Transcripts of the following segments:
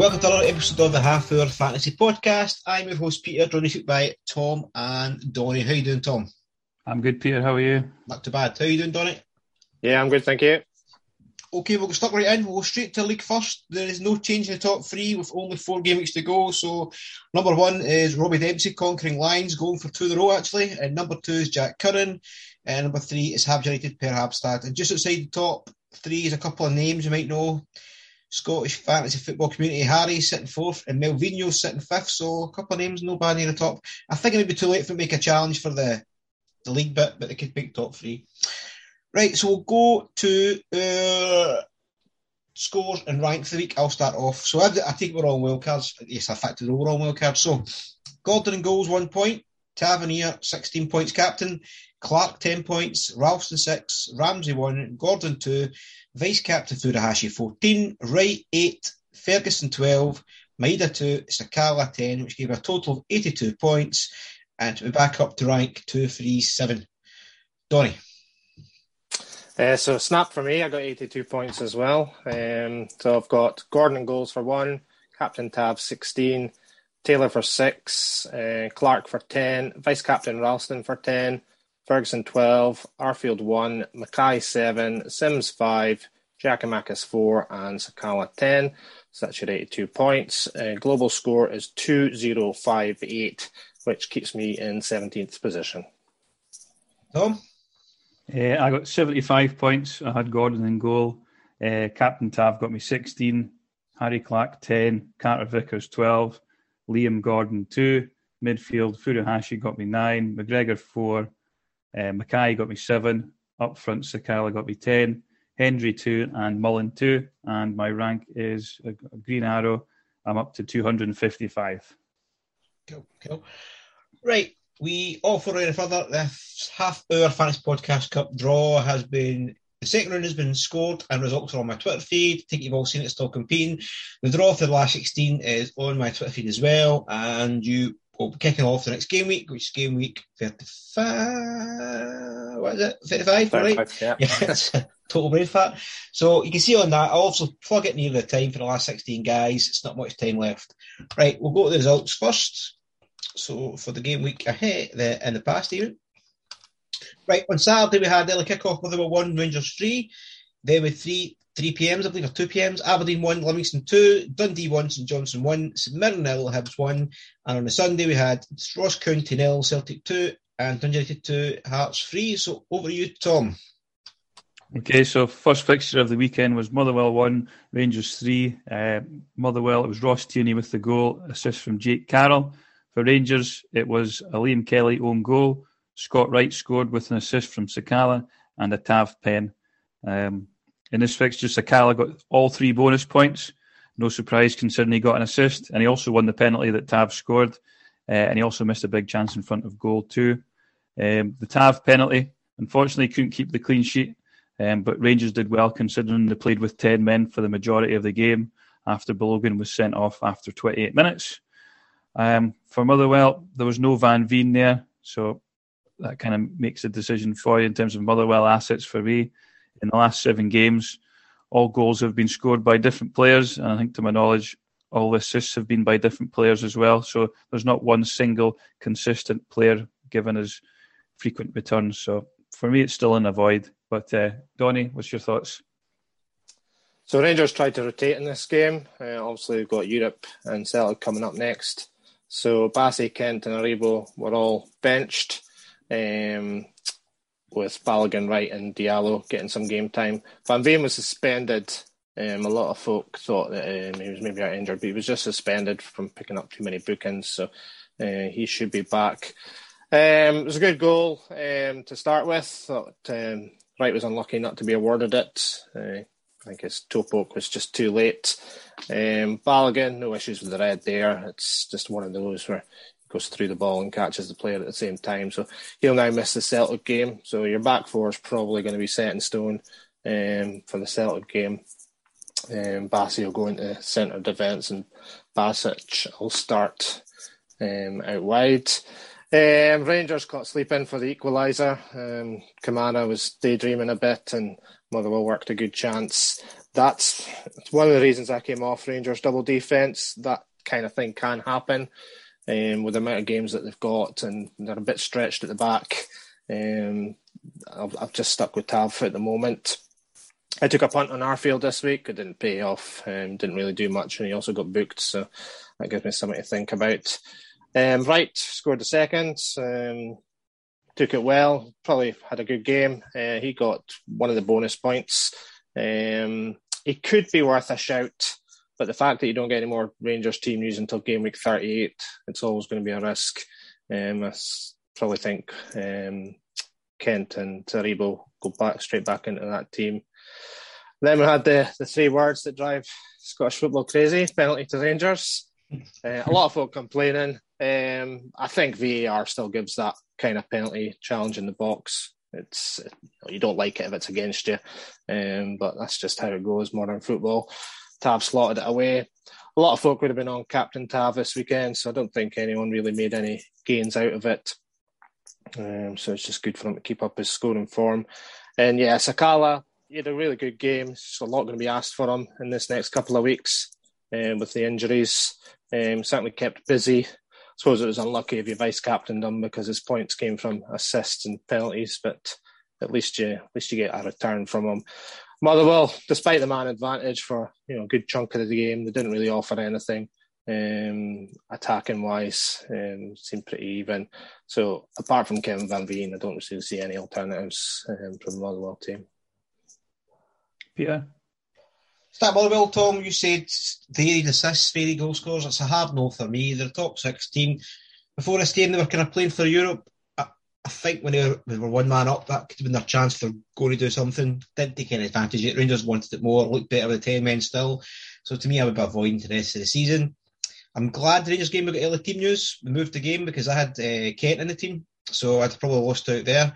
welcome to another episode of the Half Hour Fantasy Podcast. I'm your host Peter, joined by Tom and Donny. How you doing, Tom? I'm good, Peter. How are you? Not too bad. How you doing, Donny? Yeah, I'm good, thank you. Okay, we'll stuck right in. We'll go straight to league first. There is no change in the top three with only four game weeks to go. So number one is Robbie Dempsey conquering Lions, going for two in a row actually. And number two is Jack Curran. And number three is Habs United Per Habstad. And just outside the top three is a couple of names you might know. Scottish fantasy football community, Harry sitting fourth and Melvino sitting fifth. So a couple of names, no bad near the top. I think it may be too late for make a challenge for the, the league bit, but they could pick top three. Right, so we'll go to uh, scores and rank for the week. I'll start off. So I, I think we're all wildcards. Yes, I factored all we're all wildcards. So Gordon and goals, one point. Tavernier, 16 points captain. Clark, 10 points. Ralston, 6. Ramsey, 1. Gordon, 2. Vice captain Furuhashi, 14. Wright, 8. Ferguson, 12. Maeda, 2. Sakala, 10, which gave a total of 82 points. And we're back up to rank 2, 3, 7. Donny. Uh, so snap for me, I got 82 points as well. Um, so I've got Gordon and goals for one, Captain Tav 16, Taylor for six, uh, Clark for 10, Vice Captain Ralston for 10, Ferguson 12, Arfield 1, Mackay 7, Simms 5, Giakoumakis 4, and Sakala 10. So that's your 82 points. Uh, global score is 2058, which keeps me in 17th position. Tom? Uh, I got 75 points. I had Gordon in goal. Uh, Captain Tav got me 16. Harry Clark 10. Carter Vickers 12. Liam Gordon 2. Midfield Furuhashi got me 9. McGregor 4. Uh, Mackay got me 7. Up front Sakala got me 10. Hendry 2 and Mullen 2. And my rank is a, green arrow. I'm up to 255. Cool, cool. Right, we offer any further. The half hour fantasy podcast cup draw has been the second round has been scored and results are on my Twitter feed. I think you've all seen it still competing. The draw for the last 16 is on my Twitter feed as well, and you will be kicking off the next game week, which is game week 35. What is it? 35, right? 35, yeah. yeah, it's a total brain fat. So you can see on that, I'll also plug it near the time for the last 16 guys. It's not much time left. Right, we'll go to the results first. So for the game week ahead, the, in the past even. Right, on Saturday we had early kickoff with were one, Rangers three. Then with three three PMs, I believe, or two PMs. Aberdeen one, Livingston two, Dundee one, St Johnstone one, St Mirren Hibs one. And on the Sunday we had Ross County nil, Celtic two, and Dundee United two, Hearts three. So over to you, Tom. Okay, so first fixture of the weekend was Motherwell 1, Rangers 3. Uh, Motherwell, it was Ross Tierney with the goal, assist from Jake Carroll. For Rangers, it was a Liam Kelly own goal. Scott Wright scored with an assist from Sakala and a Tav pen. Um, in this fixture, Sakala got all three bonus points. No surprise considering he got an assist. And he also won the penalty that Tav scored. Uh, and he also missed a big chance in front of goal, too. Um, the Tav penalty, unfortunately, couldn't keep the clean sheet. Um, but Rangers did well considering they played with 10 men for the majority of the game after Balogun was sent off after 28 minutes. Um, for Motherwell, there was no Van Veen there, so that kind of makes a decision for you in terms of Motherwell assets for me. In the last seven games, all goals have been scored by different players, and I think, to my knowledge, all assists have been by different players as well. So there's not one single consistent player given as frequent returns. So for me, it's still in a void. But uh, Donny, what's your thoughts? So Rangers tried to rotate in this game. Uh, obviously, we've got Europe and Celtic coming up next. So Bassey, Kent, and Aribo were all benched, um, with Balogun, Wright, and Diallo getting some game time. Van Veen was suspended. Um, a lot of folk thought that um, he was maybe out injured, but he was just suspended from picking up too many bookings. So uh, he should be back. Um, it was a good goal um, to start with. Thought um, Wright was unlucky not to be awarded it. Uh, think his toe poke was just too late. Um, Balogun, no issues with the red there. It's just one of those where he goes through the ball and catches the player at the same time. So he'll now miss the Celtic game. So your back four is probably going to be set in stone um, for the Celtic game. Um, Bassey will go into centre defence and Barisic will start um, out wide. Um, Rangers caught sleep in for the equaliser. Um, Kamara was daydreaming a bit and Motherwell worked a good chance. That's one of the reasons I came off Rangers double defence. That kind of thing can happen um, with the amount of games that they've got, and they're a bit stretched at the back. Um, I've, I've, just stuck with Tav at the moment. I took a punt on Arfield this week. It didn't pay off. Um, didn't really do much, and he also got booked, so that gives me something to think about. Um, Wright scored the second. Um, took it well. Probably had a good game. Uh, he got one of the bonus points. Um, he could be worth a shout, but the fact that you don't get any more Rangers team news until game week 38, it's always going to be a risk. Um, I probably think um, Kent and Aribo go back straight back into that team. Then we had the, the three words that drive Scottish football crazy penalty to Rangers. Uh, a lot of folk complaining. Um, I think VAR still gives that kind of penalty challenge in the box. It's you don't like it if it's against you, um, but that's just how it goes. Modern football. Tav slotted it away. A lot of folk would have been on Captain Tav this weekend, so I don't think anyone really made any gains out of it. Um, so it's just good for him to keep up his scoring form. And yeah, Sakala, he had a really good game. So a lot going to be asked for him in this next couple of weeks um, with the injuries. Um, certainly kept busy suppose it was unlucky if you vice captained him because his points came from assists and penalties, but at least you at least you get a return from him. Motherwell, despite the man advantage for you know a good chunk of the game, they didn't really offer anything um, attacking wise. Um, seemed pretty even. So apart from Kevin Van Veen, I don't really see any alternatives um, from the Motherwell team. Peter. Start Motherwell, Tom, you said varied assists, varied goal scorers. It's a hard no for me. They're top six team. Before this game, they were kind of playing for Europe. I, I think when they were, they were, one man up, that could have been their chance for going to do something. Didn't take any advantage it. Rangers wanted it more, looked better with 10 men still. So to me, I would be avoiding the rest of the season. I'm glad the Rangers game we got early team news. We moved the game because I had uh, Kent in the team. So I'd probably lost out there.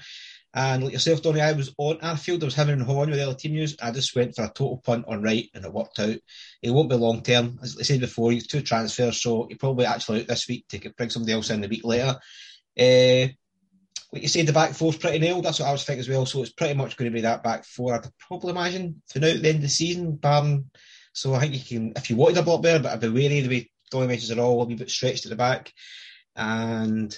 And like yourself, Donny, I was on Arfield. I was having a on with the other team news. I just went for a total punt on Wright, and it worked out. It won't be long term, as I said before. He's two transfers, so he probably actually out this week to bring somebody else in the week later. Uh, like you said, the back four's pretty nailed. That's what I was thinking as well. So it's pretty much going to be that back four. I'd probably imagine throughout the end of the season, barring. So I think you can, if you wanted a block there, but I'd be wary the way Donny mentions are all a wee bit stretched at the back. And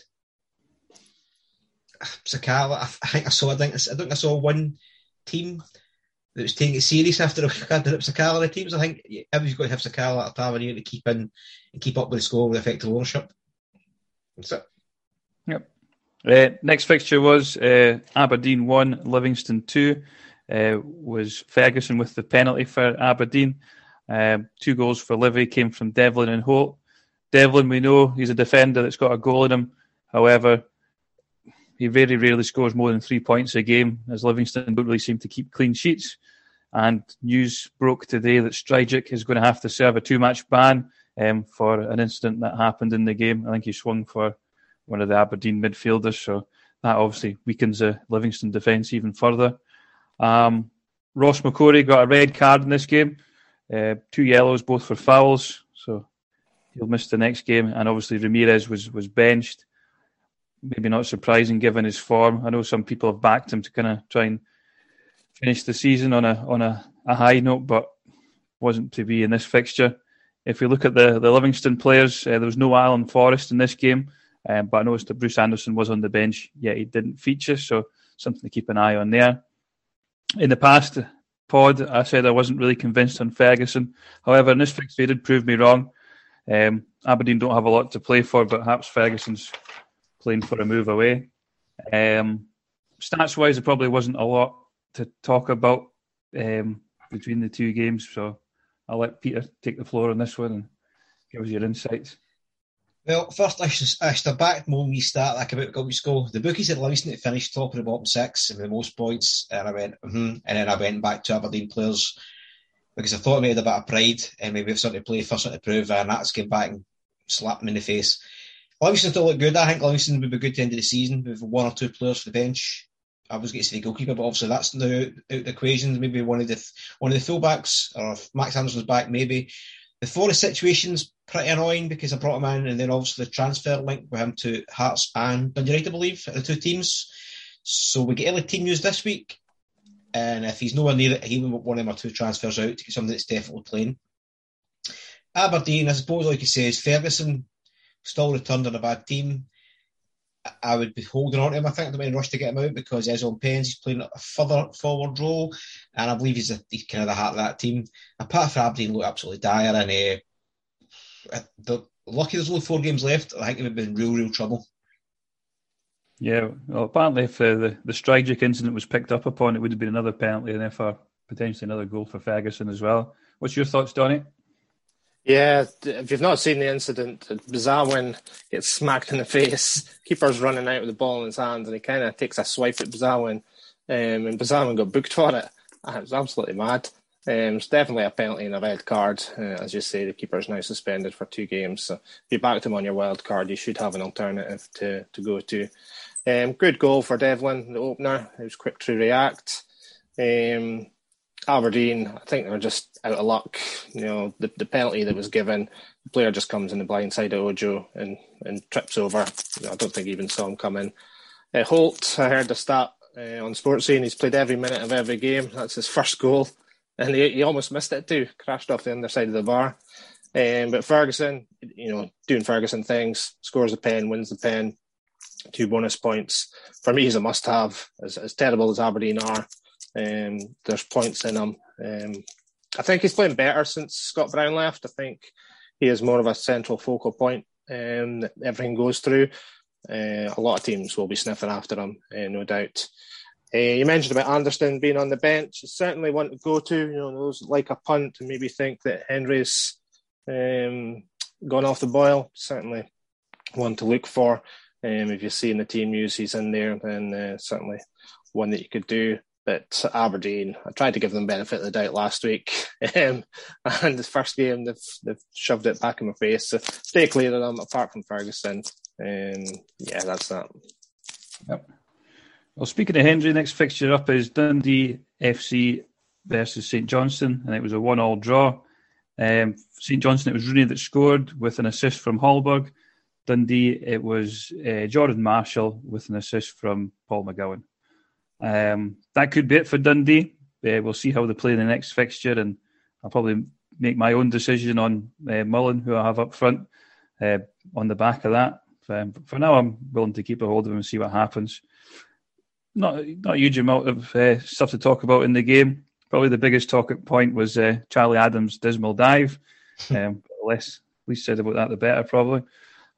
Sakala, I think I saw. I think I think I saw one team that was taking it serious after I had the Sakala the teams. I think everybody's got to have Sakala at Tavernier to keep in and keep up with the score with effective ownership. That's it. Yep. Uh, next fixture was uh, Aberdeen one, Livingston two. Uh, was Ferguson with the penalty for Aberdeen. Um, two goals for Livy came from Devlin and Holt. Devlin, we know he's a defender that's got a goal in him. However, he very rarely scores more than three points a game, as Livingston don't really seem to keep clean sheets. And news broke today that Stryjek is going to have to serve a two-match ban um, for an incident that happened in the game. I think he swung for one of the Aberdeen midfielders, so that obviously weakens the Livingston defence even further. Um, Ross McCrorie got a red card in this game, uh, two yellows, both for fouls, so he'll miss the next game. And obviously Ramirez was was benched. Maybe not surprising given his form. I know some people have backed him to kind of try and finish the season on a on a, a high note, but wasn't to be in this fixture. If we look at the the Livingston players, uh, there was no Alan Forrest in this game, um, but I noticed that Bruce Anderson was on the bench, yet he didn't feature, so something to keep an eye on there. In the past pod, I said I wasn't really convinced on Ferguson. However, in this fixture, he did prove me wrong. Um, Aberdeen don't have a lot to play for, but perhaps Ferguson's playing for a move away. Um, stats wise, there probably wasn't a lot to talk about um, between the two games, so I'll let Peter take the floor on this one and give us your insights. Well, first I should, I should have backed my own start like about a weeks ago. The bookies had Livingston to finish top of the bottom six with the most points, and I went, mm-hmm. and then I went back to Aberdeen players because I thought I made a bit of pride and maybe have something to play for, something to prove, and that's came back and slapped me in the face. Livingston still look good. I think Livingston would be good to end of the season with one or two players for the bench. I was going to say goalkeeper, but obviously that's now out, the equation. Maybe one of the one of the fullbacks, or if Max Anderson's back, maybe. The Forrest situation's pretty annoying because I brought him in, and then obviously the transfer link with him to Hearts and Dundee United, I believe, the two teams. So we get early team news this week, and if he's nowhere near it, he will one of my two transfers out to get somebody that's definitely playing. Aberdeen, I suppose, like you say, is Ferguson still returned on a bad team. I would be holding on to him. I think in rush to get him out because he's on pens. He's playing a further forward role, and I believe he's, a, he's kind of the heart of that team. Apart from Aberdeen, look absolutely dire, and uh, the, lucky there's only four games left. I think they've been real, real trouble. Yeah, well, apparently, if uh, the the Stryjek incident was picked up upon, it would have been another penalty, and therefore potentially another goal for Ferguson as well. What's your thoughts, Donny? Yeah, if you've not seen the incident, Besuijen gets smacked in the face. Keeper's running out with the ball in his hands, and he kind of takes a swipe at Besuijen, um, and Besuijen got booked for it. Ah, it was absolutely mad. Um, it's definitely a penalty and a red card. Uh, as you say, the keeper's now suspended for two games. So if you backed him on your wild card, you should have an alternative to, to go to. Um, good goal for Devlin, the opener. He was quick to react. Um, Aberdeen, I think they're just out of luck. You know, the, the penalty that was given, the player just comes in the blind side of Ojo and, and trips over. You know, I don't think he even saw him come in. Uh, Holt, I heard the stat uh, on Sportscene, he's played every minute of every game. That's his first goal. And he, he almost missed it too, crashed off the underside of the bar. Um, but Ferguson, you know, doing Ferguson things, scores a pen, wins the pen, two bonus points. For me, he's a must have, as, as terrible as Aberdeen are. Um, there's points in him. Um, I think he's playing better since Scott Brown left. I think he is more of a central focal point um, that everything goes through. Uh, a lot of teams will be sniffing after him, uh, no doubt. Uh, you mentioned about Anderson being on the bench. Certainly one to go to. You know, those like a punt and maybe think that Hendry's um, gone off the boil. Certainly one to look for. Um, if you see in the team news he's in there, then uh, certainly one that you could do. But Aberdeen, I tried to give them benefit of the doubt last week, um, and the first game they've they've shoved it back in my face. So stay clear of them. Apart from Ferguson, um, yeah, that's that. Yep. Well, speaking of Hendry, next fixture up is Dundee FC versus St Johnstone, and it was a one-all draw. Um, St Johnstone, it was Rooney that scored with an assist from Hallberg. Dundee, it was uh, Jordan Marshall with an assist from Paul McGowan. Um, that could be it for Dundee. Uh, we'll see how they play in the next fixture, and I'll probably make my own decision on uh, Mullen, who I have up front, uh, on the back of that. Um, for now, I'm willing to keep a hold of him and see what happens. Not not a huge amount of uh, stuff to talk about in the game. Probably the biggest talk point was uh, Charlie Adams' dismal dive. Um, less least said about that, the better, probably.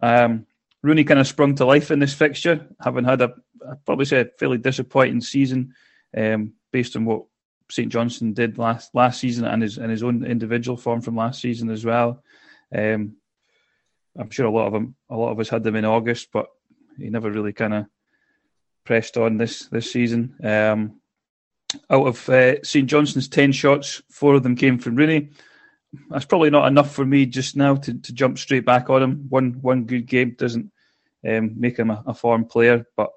Um, Rooney kind of sprung to life in this fixture, having had a I'd probably say a fairly disappointing season um, based on what St Johnstone did last last season and his and his own individual form from last season as well. Um, I'm sure a lot of them, a lot of us had them in August, but he never really kind of pressed on this this season. Um, out of uh, St Johnstone's ten shots, four of them came from Rooney. That's probably not enough for me just now to, to jump straight back on him. One one good game doesn't um, make him a, a form player, but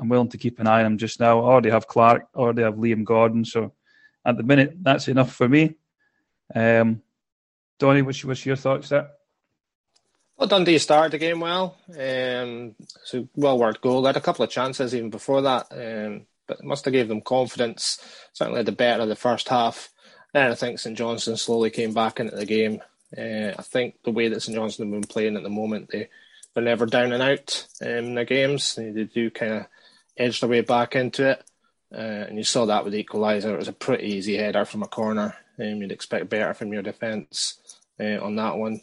I'm willing to keep an eye on him just now. I already have Clark, already have Liam Gordon. So at the minute, that's enough for me. Um, Donny, what's, what's your thoughts there? Well, Dundee started the game well. Um, a well worked goal. They had a couple of chances even before that, um, but it must have gave them confidence. Certainly the better of the first half. Then I think St Johnstone slowly came back into the game. Uh, I think the way that St Johnstone have been playing at the moment, they they're never down and out um, in their games. They, they do kind of edge their way back into it. Uh, and you saw that with equaliser. It was a pretty easy header from a corner. Um, you'd expect better from your defence uh, on that one.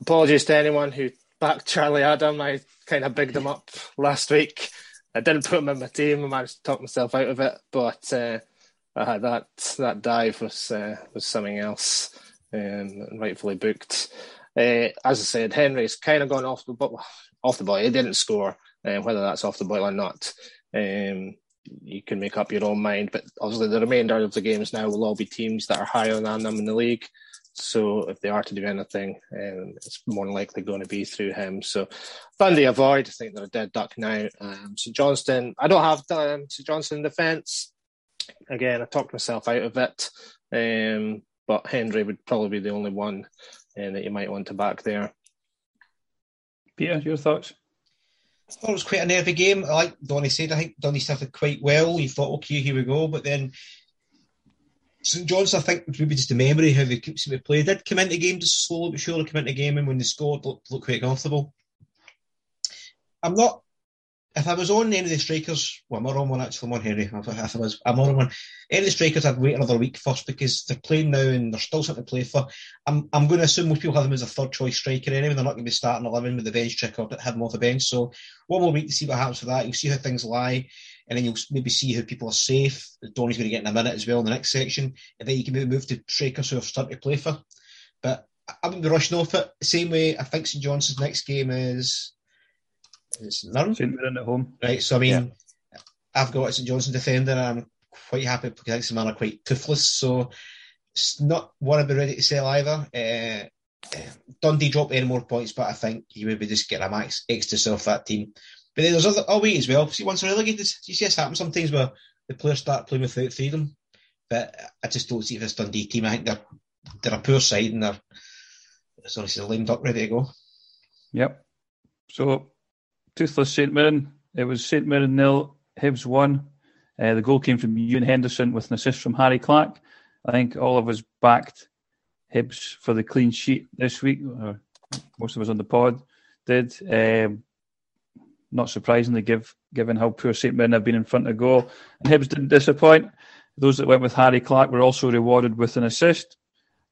Apologies to anyone who backed Charlie Adam. I kind of bigged him up last week. I didn't put him in my team. I managed to talk myself out of it, but uh, uh, that that dive was uh, was something else, um, rightfully booked. Uh, as I said, Hendry's kind of gone off the off the. He didn't score, uh, whether that's off the boil or not. Um, you can make up your own mind. But obviously, the remainder of the games now will all be teams that are higher than them in the league. So if they are to do anything, um, it's more than likely going to be through him. So Dundee avoid. I think they're a dead duck now. Um, St Johnstone, I don't have um, St Johnstone in defence. Again, I talked myself out of it. Um, but Henry would probably be the only one uh, that you might want to back there. Peter, your thoughts? I thought it was quite a nervy game. Like Donny said, I think Donny started quite well. You thought, okay, here we go. But then St John's, I think, maybe just a memory how they seem to play. Did come into the game just slowly but surely come into the game, and when they scored, looked, looked quite comfortable. I'm not if I was on any of the strikers, well, I'm not on one actually. I'm on Hendry. If, I was, I'm on one. Any of the strikers, I'd wait another week first because they're playing now and there's still something to play for. I'm, I'm going to assume most people have them as a third choice striker anyway. They're not going to be starting 11 with the bench trick or have them off the bench. So one more week to see what happens with that. You'll see how things lie, and then you'll maybe see how people are safe. Donny's going to get in a minute as well in the next section, and then you can maybe move to strikers who have started to play for. But I wouldn't be rushing off it. The same way, I think St John's next game is it's none. St Mirren at home. Right, so I mean, yeah. I've got St Johnstone defender. I'm quite happy because I think some men are quite toothless. So it's not one I'd be ready to sell either. Uh, Dundee drop any more points, but I think he would be just getting a max extra self that team. But then there's other oh wait as well. See, once they're relegated, you see this happen sometimes where the players start playing without freedom. But I just don't see this Dundee team. I think they're they're a poor side and they're sorry, a lame duck ready to go. Yep. So Toothless St Mirren. It was St Mirren nil, Hibs one. Uh, the goal came from Ewan Henderson with an assist from Harry Clark. I think all of us backed Hibs for the clean sheet this week. Or most of us on the pod did. Um, not surprisingly, give, given how poor St Mirren have been in front of goal. And Hibs didn't disappoint. Those that went with Harry Clark were also rewarded with an assist.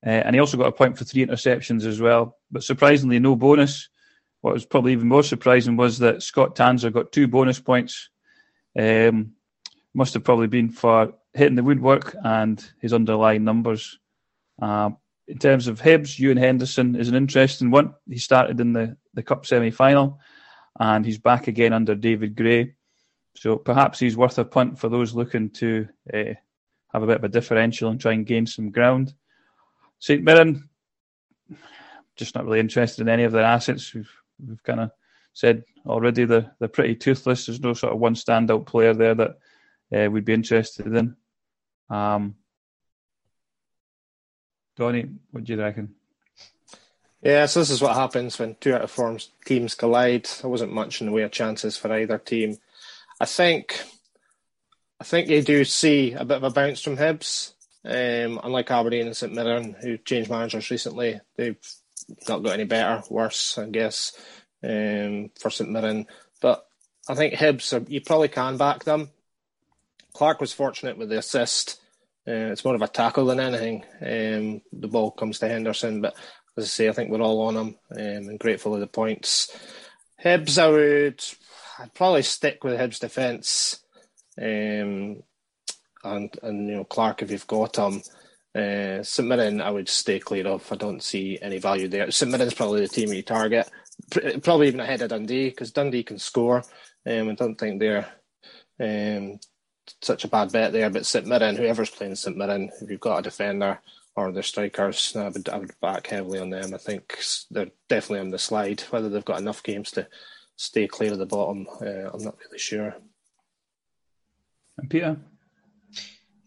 Uh, and he also got a point for three interceptions as well. But surprisingly, no bonus what was probably even more surprising was that Scott Tanser got two bonus points. Um, must have probably been for hitting the woodwork and his underlying numbers. Uh, in terms of Hibs, Ewan Henderson is an interesting one. He started in the, the Cup semi final and he's back again under David Gray. So perhaps he's worth a punt for those looking to uh, have a bit of a differential and try and gain some ground. St Mirren, just not really interested in any of their assets. We've we've kind of said already they're, they're pretty toothless. There's no sort of one standout player there that uh, we'd be interested in. Um, Donny, what do you reckon? Yeah, so this is what happens when two out of four teams collide. There wasn't much in the way of chances for either team. I think, I think you do see a bit of a bounce from Hibs. Um, unlike Aberdeen and St Mirren, who changed managers recently, they've not got any better, worse, I guess, um, for St Mirren. But I think Hibs, are, you probably can back them. Clark was fortunate with the assist. Uh, it's more of a tackle than anything. Um, the ball comes to Henderson, but as I say, I think we're all on him um, and grateful of the points. Hibs, I would I'd probably stick with Hibs defence. Um, and and you know Clark if you've got him. Uh, St Mirren, I would stay clear of. I don't see any value there. St Mirren's probably the team you target, probably even ahead of Dundee because Dundee can score. Um, I don't think they're um, such a bad bet there. But St Mirren, whoever's playing St Mirren, if you've got a defender or the strikers, I would, I would back heavily on them. I think they're definitely on the slide. Whether they've got enough games to stay clear of the bottom, uh, I'm not really sure. And Peter.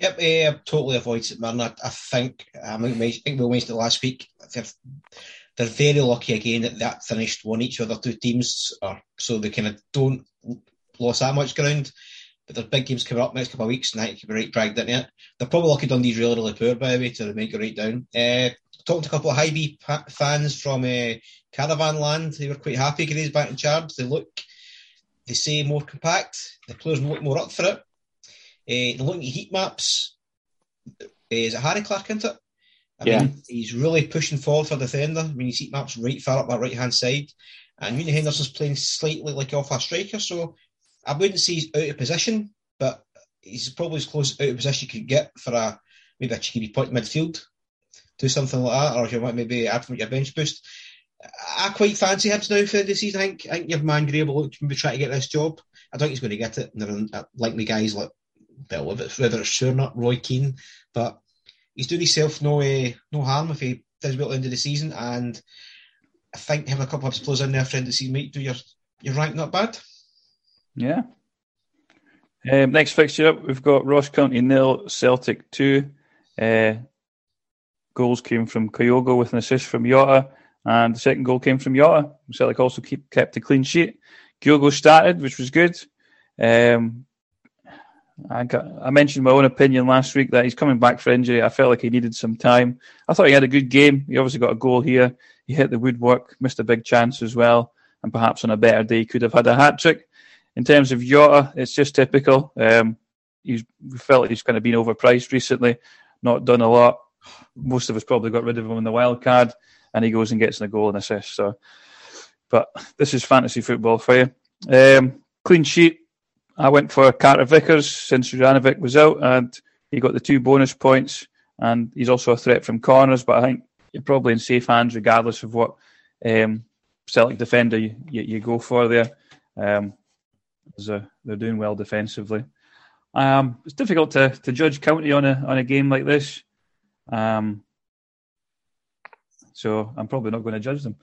Yep, uh, totally avoid St Mirren. I, I think I, think we mentioned it last week. They're, they're very lucky again that that finished one each other two teams, or so they kind of don't lose that much ground. But there's big games coming up next couple of weeks, and think could be right dragged into it. They're probably lucky Dundee's really, really poor, by the way, to make it right down. Uh, talked to a couple of High B fans from uh, Caravan Land. They were quite happy Gray's back in charge. They look, they say, more compact. The players look more up for it. Uh, they're looking at heat maps. Uh, is it Harry Clark, into it? I yeah. mean, he's really pushing forward for defender. I mean, his heat map's right far up that right hand side. And Rooney Henderson's playing slightly like off a striker, so I wouldn't say he's out of position, but he's probably as close out of position you could get for a maybe a cheeky point midfield. Do something like that, or if you want maybe add from your bench boost. I quite fancy him now for the season. I think, I think your man Gray will be trying to get this job. I don't think he's going to get it. And there are likely guys like, well, whether it's, whether it's sure not Roy Keane, but he's doing himself no uh, no harm if he does well at the end of the season. And I think having a couple of players in there for end of the season might do your, your rank not bad. Yeah. Um, next fixture up, we've got Ross County nil, Celtic two. Uh, goals came from Kyogo with an assist from Jota, and the second goal came from Jota. Celtic also keep, kept a clean sheet. Kyogo started, which was good. Um, I, got, I mentioned my own opinion last week that he's coming back for injury. I felt like he needed some time. I thought he had a good game. He obviously got a goal here. He hit the woodwork, missed a big chance as well, and perhaps on a better day could have had a hat trick. In terms of Jota, it's just typical. Um, he's we felt he's kind of been overpriced recently, not done a lot. Most of us probably got rid of him in the wild card, and he goes and gets a goal and assist. So, but this is fantasy football for you. Um, clean sheet. I went for Carter Vickers since Juranovic was out, and he got the two bonus points. And he's also a threat from corners, but I think you're probably in safe hands regardless of what um, Celtic defender you, you, you, go for there. Um, uh, they're doing well defensively. Um, it's difficult to, to judge County on a on a game like this. Um, so I'm probably not going to judge them.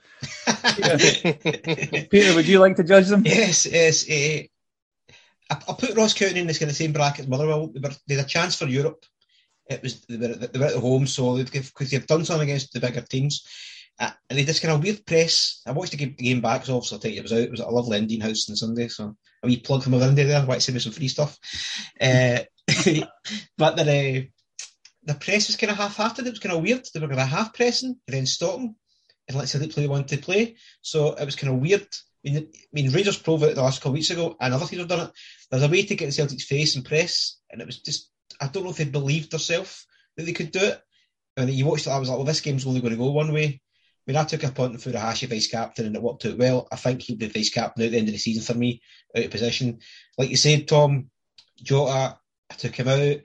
Peter, Peter, would you like to judge them? Yes, yes. Uh, I, will put Ross County in this kind of same bracket as Motherwell. They, were, they had a chance for Europe. It was they were, they were at home, so because they've done something against the bigger teams. Uh, and they just kind of weird press. I watched the game, the game back, so obviously I'll tell you it was out. It was at a lovely Indian house on Sunday, so a wee plug from India there. Why send me some free stuff? Uh, but the uh, the press was kind of half-hearted. It was kind of weird. They were kind of half pressing and then stopping, and let's say they play wanted to play. So it was kind of weird. I mean, I mean, Rangers proved it the last couple of weeks ago, and other teams have done it. There's a way to get in Celtic's face and press, and it was just I don't know if they believed themselves that they could do it. And you watched it, I was like, well, this game's only going to go one way. I mean, I took a punt for Furuhashi vice captain and it worked out well. I think he'll be vice captain at the end of the season for me, out of position. Like you said, Tom, Jota, I took him out.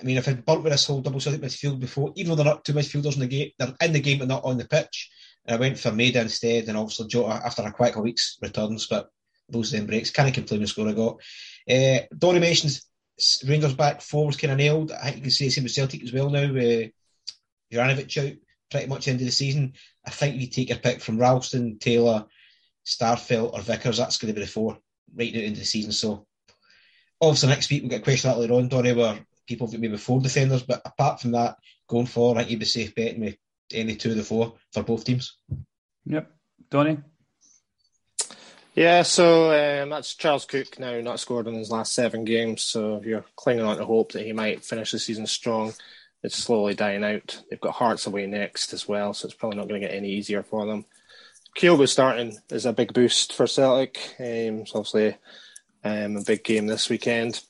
I mean, if I'd burnt with this whole double Celtic midfield before, even though they're not two midfielders in the game, they're in the game but not on the pitch. And I went for Maeda instead, and obviously Jota after a of weeks returns, but those then breaks. Can't complain with the score I got. Uh, Donny mentions Rangers back four was kind of nailed. I think you can say the same with Celtic as well now. Uh, Juranovic out pretty much end of the season. I think you take your pick from Ralston, Taylor, Starfelt, or Vickers. That's going to be the four right now into the season. So obviously next week we'll get a question later on, Donny, where people think maybe four defenders. But apart from that, going forward, I think you'd be safe betting with any two of the four for both teams. Yep. Donny? Yeah, so um, that's Charles Cook now not scored in his last seven games. So if you're clinging on to hope that he might finish the season strong, it's slowly dying out. They've got Hearts away next as well, so it's probably not going to get any easier for them. Kyogo starting is a big boost for Celtic. Um, it's obviously um, a big game this weekend.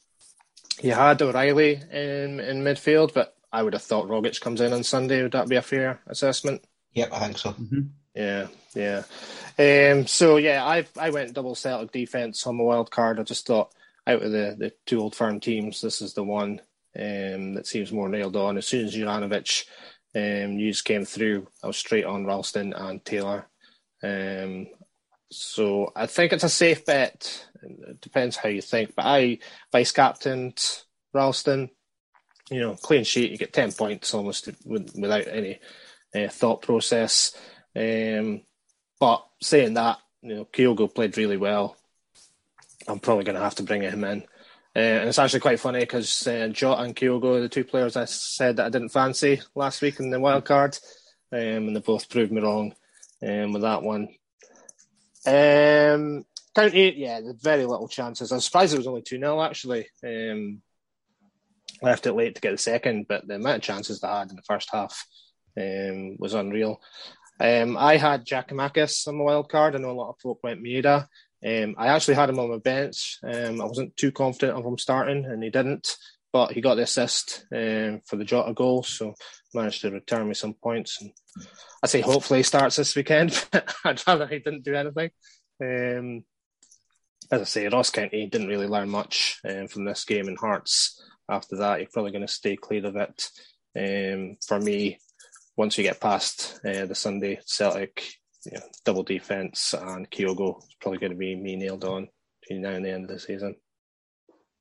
You had O'Reilly in, in midfield, but I would have thought Rogic comes in on Sunday. Would that be a fair assessment? Yep, I think so. Mm-hmm. Yeah, yeah. Um, so yeah, I I went double Celtic defense on the wild card. I just thought out of the, the two old firm teams, this is the one um, that seems more nailed on. As soon as Juranovic um, news came through, I was straight on Ralston and Taylor. Um, so I think it's a safe bet. It depends how you think, but I vice captained Ralston. You know, clean sheet, you get ten points almost without any uh, thought process. Um, but saying that, you know, Kyogo played really well. I'm probably going to have to bring him in. Uh, and it's actually quite funny because uh, Jota and Kyogo are the two players I said that I didn't fancy last week in the wild card, um, and they both proved me wrong. um, with that one. Um, County, yeah, very little chances. I'm surprised it was only 2 0 actually. Um, left it late to get the second, but the amount of chances they had in the first half um, was unreal. Um, I had Giakoumakis on the wild card. I know a lot of folk went Maeda. Um, I actually had him on my bench. Um, I wasn't too confident of him starting, and he didn't. But he got the assist um, for the Jota goal, so managed to return me some points. And I say hopefully he starts this weekend. But I'd rather he didn't do anything. Um, as I say, Ross County didn't really learn much um, from this game in Hearts. After that, you're probably going to stay clear of it. Um, for me, once you get past uh, the Sunday Celtic you know, double defence and Kyogo, it's probably going to be me nailed on between now and the end of the season.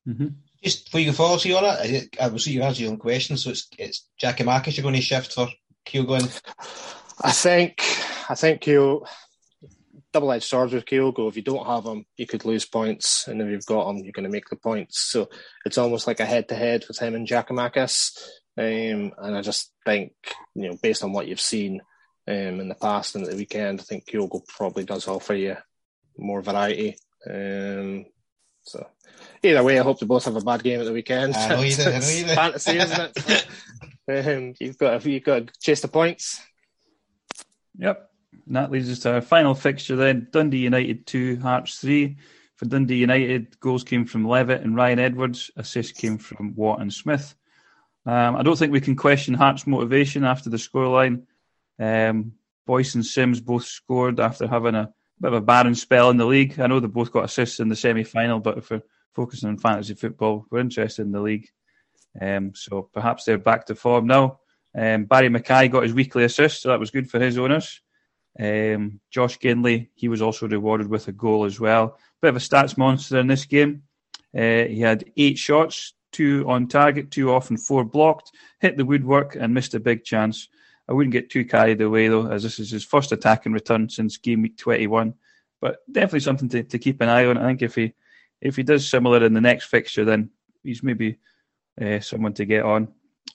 Mm-hmm. Just before you go forward on it, I will see you answer your own question. So it's it's Giakoumakis you're going to shift for Kyogo. And... I think I think you double edged swords with Kyogo. If you don't have him, you could lose points, and if you've got him, you're going to make the points. So it's almost like a head to head with him and Giakoumakis. Um, and I just think, you know, based on what you've seen um, in the past and at the weekend, I think Kyogo probably does offer you more variety. Um, so either way, I hope they both have a bad game at the weekend. I know you do. I know you do. fantasy, isn't it? um, you've got you've got to chase the points. Yep. And that leads us to our final fixture then. Dundee United 2, Hearts 3. For Dundee United, goals came from Levitt and Ryan Edwards. Assists came from Watt and Smith. Um, I don't think we can question Hearts' motivation after the scoreline. Um, Boyce and Simms both scored after having a bit of a barren spell in the league. I know they both got assists in the semi final, but if we're focusing on fantasy football, we're interested in the league. Um, so perhaps they're back to form now. Um, Barry McKay got his weekly assist, so that was good for his owners. Um, Josh Ginnelly, he was also rewarded with a goal as well. Bit of a stats monster in this game. Uh, he had eight shots, two on target, two off, and four blocked. Hit the woodwork and missed a big chance. I wouldn't get too carried away though, as this is his first attack and return since game week 21. But definitely something to, to keep an eye on. I think if he if he does similar in the next fixture, then he's maybe uh, someone to get on.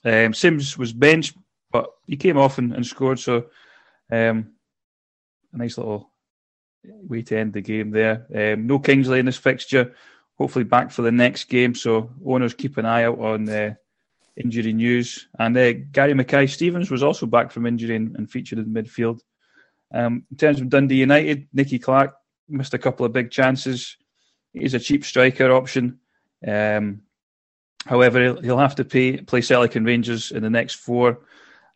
Um, Simms was benched, but he came off and, and scored. So um, a nice little way to end the game there. Um, no Kingsley in this fixture. Hopefully back for the next game. So owners keep an eye out on uh, injury news. And uh, Gary Mackay Stevens was also back from injury and, and featured in midfield. Um, in terms of Dundee United, Nicky Clark missed a couple of big chances. He's a cheap striker option. Um, however, he'll, have to pay, play Celtic and Rangers in the next four,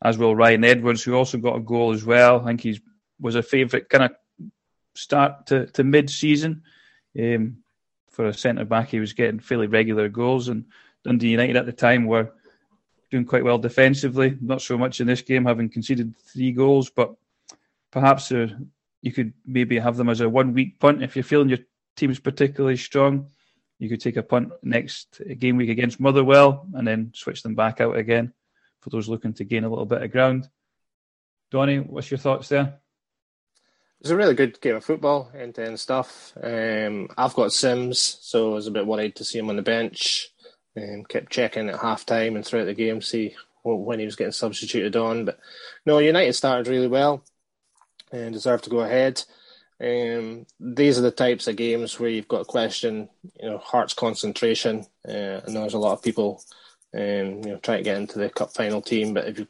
as will Ryan Edwards, who also got a goal as well. I think he's was a favourite kind of start to, to mid season. Um, for a centre back, he was getting fairly regular goals, and Dundee United at the time were doing quite well defensively. Not so much in this game, having conceded three goals, but perhaps uh, you could maybe have them as a one week punt if you're feeling your team's particularly strong. You could take a punt next game week against Motherwell and then switch them back out again for those looking to gain a little bit of ground. Donny, what's your thoughts there? It was a really good game of football, end to end stuff. Um, I've got Simms, so I was a bit worried to see him on the bench. Um, kept checking at half time and throughout the game, see when he was getting substituted on. But no, United started really well and deserved to go ahead. Um, these are the types of games where you've got to question, you know, Hearts' concentration. Uh, know there's a lot of people, um, you know, trying to get into the cup final team. But if you,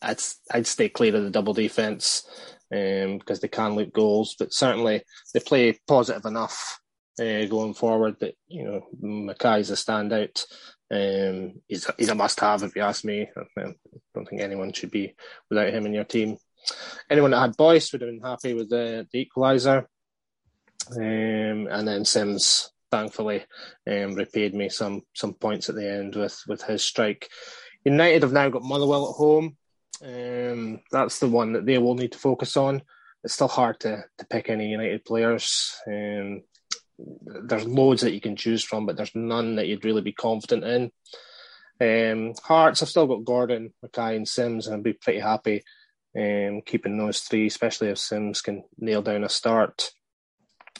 I'd I'd stay clear of the double defense um, because they can look goals. But certainly they play positive enough uh, going forward that you know Mackay's a standout. Um, he's he's a must-have if you ask me. I don't think anyone should be without him in your team. Anyone that had Boyce would have been happy with the, the equaliser. Um, and then Simms thankfully um, repaid me some some points at the end with with his strike. United have now got Motherwell at home. Um, that's the one that they will need to focus on. It's still hard to, to pick any United players. Um, there's loads that you can choose from, but there's none that you'd really be confident in. Um, Hearts, I've still got Gordon, Mackay, and Simms, and I'd be pretty happy um, keeping those three, especially if Simms can nail down a start.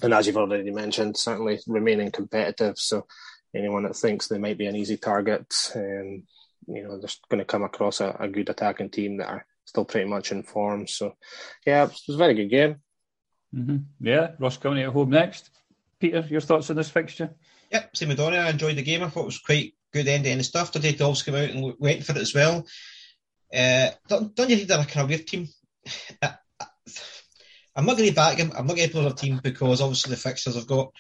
And as you've already mentioned, certainly remaining competitive. So anyone that thinks they might be an easy target, um, you know, they're going to come across a, a good attacking team that are still pretty much in form. So, yeah, it was a very good game. Mm-hmm. Yeah, Ross County at home next. Peter, your thoughts on this fixture? Yep, same with Donny. I enjoyed the game. I thought it was quite good end to end stuff. Dundee Dolphs came out and went for it as well. Uh, don't, don't you think they're a kind of weird team? I, am not going to back them. I'm not going to play their team because obviously the fixtures I've got,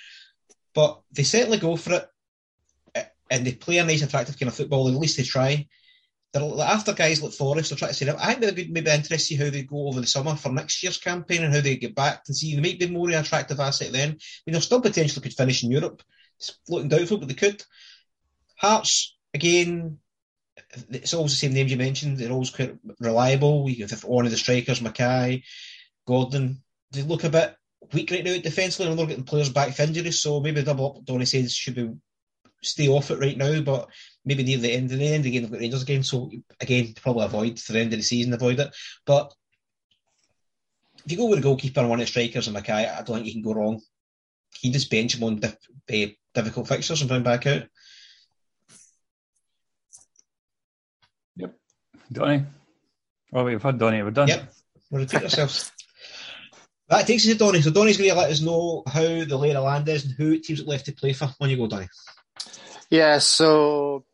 but they certainly go for it and they play a nice, attractive kind of football. At least they try. They're after guys like Forrest. They're trying to say, I think they're good, maybe interested to see how they go over the summer for next year's campaign and how they get back and see they might be more an attractive asset then. I mean, they still potentially could finish in Europe. It's looking doubtful, but they could. Hearts again. It's always the same names you mentioned. They're always quite reliable. We have one of the strikers, Mackay, Gordon. They look a bit weak right now defensively, and they're getting players back for injuries. So maybe double up. Donny says should be stay off it right now, but maybe near the end of the end again, they've got Rangers again. So again, probably avoid for the end of the season, avoid it. But if you go with a goalkeeper and one of the strikers and Mackay, I don't think you can go wrong. He just bench him on dif- uh, difficult fixtures and bring back out. Yep. Donny. Oh, we've had Donny. We're done. Yep. We'll repeat ourselves. That takes us to Donny. So Donny's going to let us know how the lay of the land is and who teams are left to play for. When you go, Donny. Yeah, so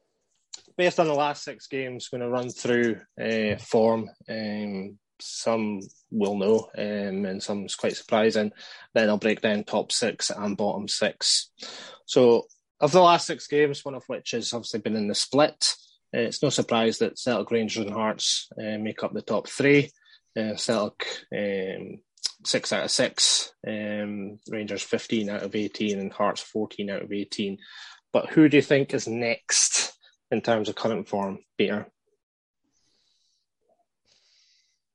based on the last six games, going to run through uh, form. Um, some will know, um, and some's quite surprising. Then I'll break down top six and bottom six. So, of the last six games, one of which has obviously been in the split, uh, it's no surprise that Celtic, Rangers, and Hearts uh, make up the top three. Uh, Celtic um, six out of six, um, Rangers fifteen out of eighteen, and Hearts fourteen out of eighteen. But who do you think is next in terms of current form, Peter?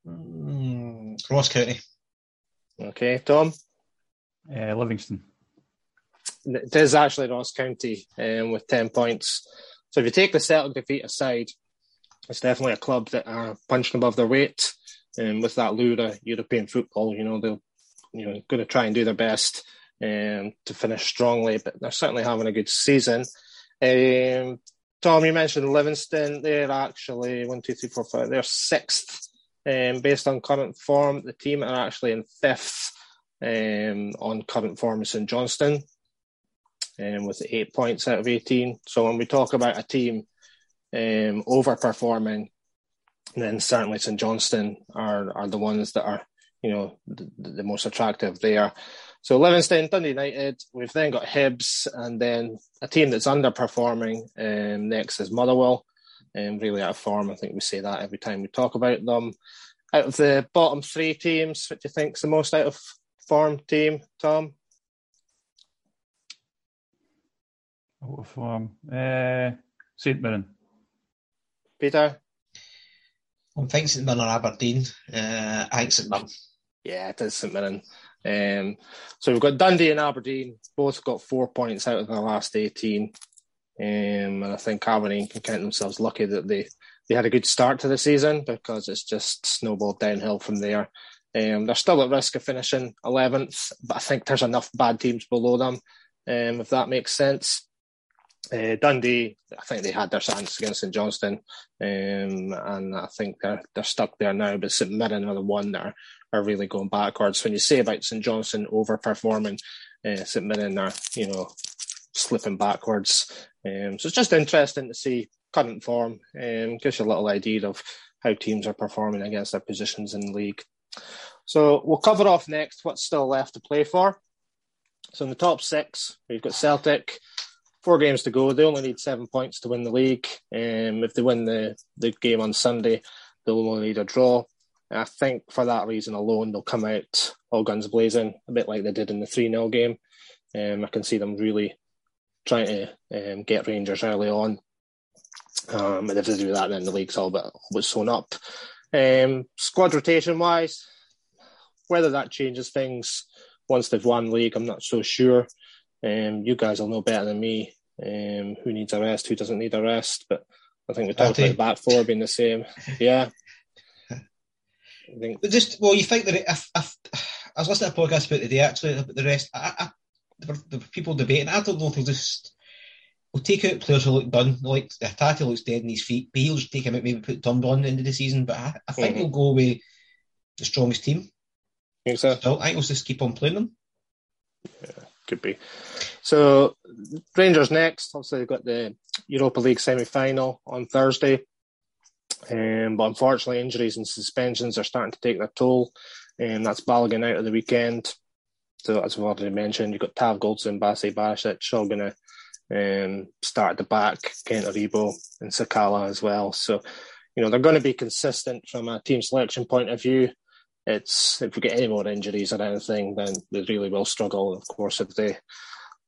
Mm, Ross County. Okay, Tom? Uh, Livingston. It is actually Ross County um, with 10 points. So if you take the Celtic defeat aside, it's definitely a club that are punching above their weight. And um, with that lure of European football, you know, they're you know, going to try and do their best um, to finish strongly, but they're certainly having a good season. Um, Tom, you mentioned Livingston. They're actually one, two, three, four, five. They're sixth um, based on current form. The team are actually in fifth um, on current form is St Johnstone um, with eight points out of 18. So when we talk about a team um, overperforming, then certainly St Johnstone are, are the ones that are, you know, the, the most attractive there. So Livingston, Dundee United, we've then got Hibs, and then a team that's underperforming um, next is Motherwell. Um, really out of form. I think we say that every time we talk about them. Out of the bottom three teams, what do you think is the most out of form team, Tom? Out of form. Uh, St Mirren. Peter? I think St Mirren or Aberdeen. Uh, I think St Mirren. Yeah, it is St Mirren. Um, so we've got Dundee and Aberdeen, both got four points out of the last 18. Um, and I think Aberdeen can count themselves lucky that they, they had a good start to the season because it's just snowballed downhill from there. Um, they're still at risk of finishing 11th, but I think there's enough bad teams below them, um, if that makes sense. Uh, Dundee, I think they had their chance against St Johnstone, um, and I think they're they're stuck there now. But St Mirren are the one that are, are really going backwards. When you say about St Johnstone overperforming, uh, St Mirren are you know slipping backwards. Um, so it's just interesting to see current form. Um, gives you a little idea of how teams are performing against their positions in the league. So we'll cover off next what's still left to play for. So in the top six, we've got Celtic, four games to go. They only need seven points to win the league. Um, if they win the, the game on Sunday, they'll only need a draw. I think for that reason alone, they'll come out all guns blazing, a bit like they did in the 3 0 game. Um, I can see them really trying to um, get Rangers early on. Um, and if they do that, then the league's all but, but sewn up. Um, squad rotation wise, whether that changes things once they've won the league, I'm not so sure. Um, you guys will know better than me um, who needs a rest, who doesn't need a rest. But I think we talked about back four being the same. Yeah. I think. But just well, you think that if, if I was listening to a podcast about the day actually about the rest, I, I, the, the people debating. I don't know if they'll just we'll take out players who look done. Like Hatate looks dead in his feet. Bale just take him out, maybe put Turnbull on into the season. But I, I think Mhm. we'll go with the strongest team. Think so? Still, I think we'll just keep on playing them. Could be. So Rangers next. Obviously, they've got the Europa League semi-final on Thursday. Um, but unfortunately, injuries and suspensions are starting to take their toll. And that's Balogun out of the weekend. So as we've already mentioned, you've got Tav Goldson, Bassey Barisic all going to um, start at the back, Kent Aribo and Sakala as well. So, you know, they're going to be consistent from a team selection point of view. It's if we get any more injuries or anything, then they really will struggle. Of course, if they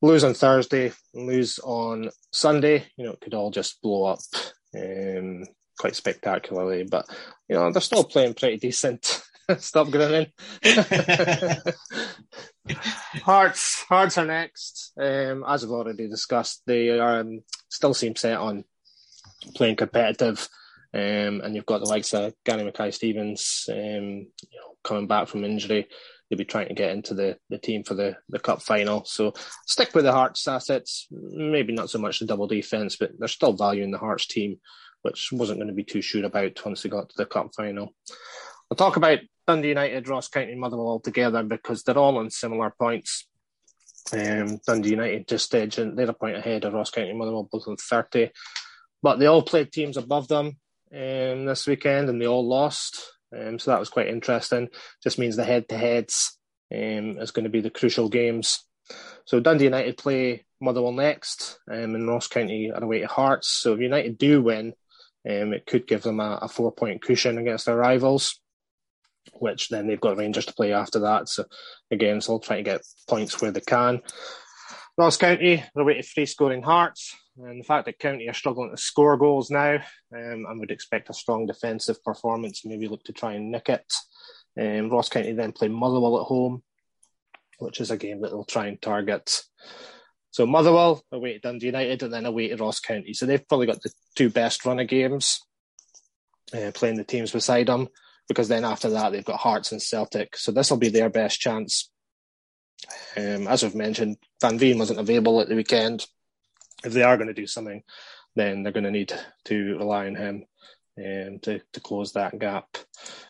lose on Thursday lose on Sunday, you know, it could all just blow up um, quite spectacularly. But you know, they're still playing pretty decent. Stop grinning. Hearts, Hearts are next. Um, as I've already discussed, they um, still seem set on playing competitive. Um, and you've got the likes of Gary Mackay Stevens, um, you know, coming back from injury. They'll be trying to get into the, the team for the, the cup final. So stick with the Hearts assets. Maybe not so much the double defence, but there's still value in the Hearts team, which wasn't going to be too sure about once they got to the cup final. I'll talk about Dundee United, Ross County, Motherwell all together because they're all on similar points. Um, Dundee United just edging, they're a point ahead of Ross County Motherwell, both on 30. But they all played teams above them um, this weekend and they all lost. Um, so that was quite interesting. Just means the head to heads um, is going to be the crucial games. So Dundee United play Motherwell next, um, and Ross County are away to Hearts. So if United do win, um, it could give them a, a four point cushion against their rivals, which then they've got Rangers to play after that. So again, so they'll try to get points where they can. Ross County, they're away to free scoring Hearts. And the fact that County are struggling to score goals now, um, I would expect a strong defensive performance, maybe look to try and nick it. Um, Ross County then play Motherwell at home, which is a game that they'll try and target. So Motherwell away to Dundee United and then away to Ross County. So they've probably got the two best run of games uh, playing the teams beside them because then after that they've got Hearts and Celtic. So this will be their best chance. Um, as we've mentioned, Van Veen wasn't available at the weekend. If they are going to do something, then they're going to need to rely on him um, to, to close that gap.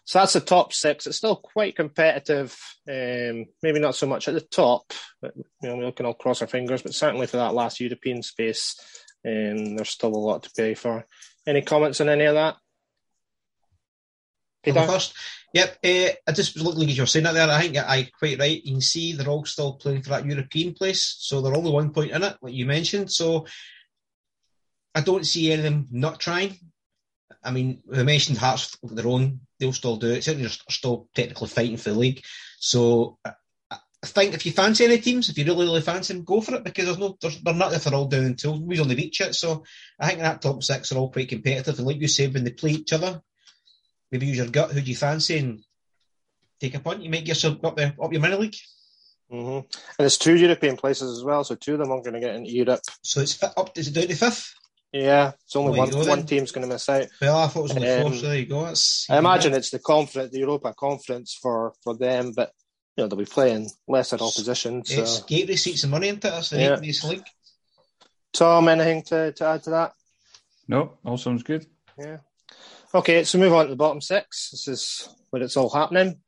So that's the top six. It's still quite competitive. Um, maybe not so much at the top, but you know, we can all cross our fingers. But certainly for that last European space, um, there's still a lot to pay for. Any comments on any of that? Peter? first. Yep, uh, I just was looking as you're saying that there. I think I quite right. You can see they're all still playing for that European place, so they're only one point in it, like you mentioned. So I don't see any of them not trying. I mean, we mentioned Hearts their own; they'll still do it. Certainly, they're still technically fighting for the league. So I I think if you fancy any teams, if you really, really fancy them, go for it because there's no, there's, they're not if they're all down until we only reach it. So I think that top six are all quite competitive. And like you said, when they play each other, maybe use your gut. Who do you fancy and take a punt? You might get yourself up there, up your mini league. hmm And there's two European places as well, so two of them aren't going to get into Europe. So it's up. Is it down to fifth? Yeah, it's only There one you go one team's going to miss out. Well, I thought it was only Um, four. So there you go. That's, I imagine it's the conference, the Europa Conference for for them, but you know they'll be playing lesser opposition. So, it's gate receipts and money into it. That's the Yeah. yeah. this league. Tom, anything to, to add to that? No, all sounds good. Yeah. Okay, so move on to the bottom six. This is where it's all happening.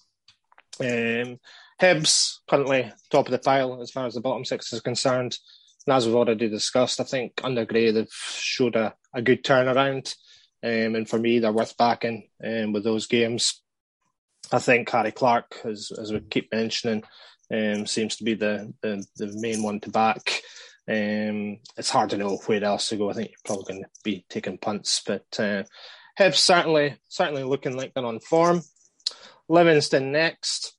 Um, Hibs currently top of the pile as far as the bottom six is concerned. And as we've already discussed, I think under Gray they've showed a, a good turnaround. Um, and for me, they're worth backing um, with those games. I think Harry Clarke, as, as we keep mentioning, um, seems to be the, the, the main one to back. Um, it's hard to know where else to go. I think you're probably going to be taking punts, but uh, Hibs certainly certainly looking like they're on form. Livingston next,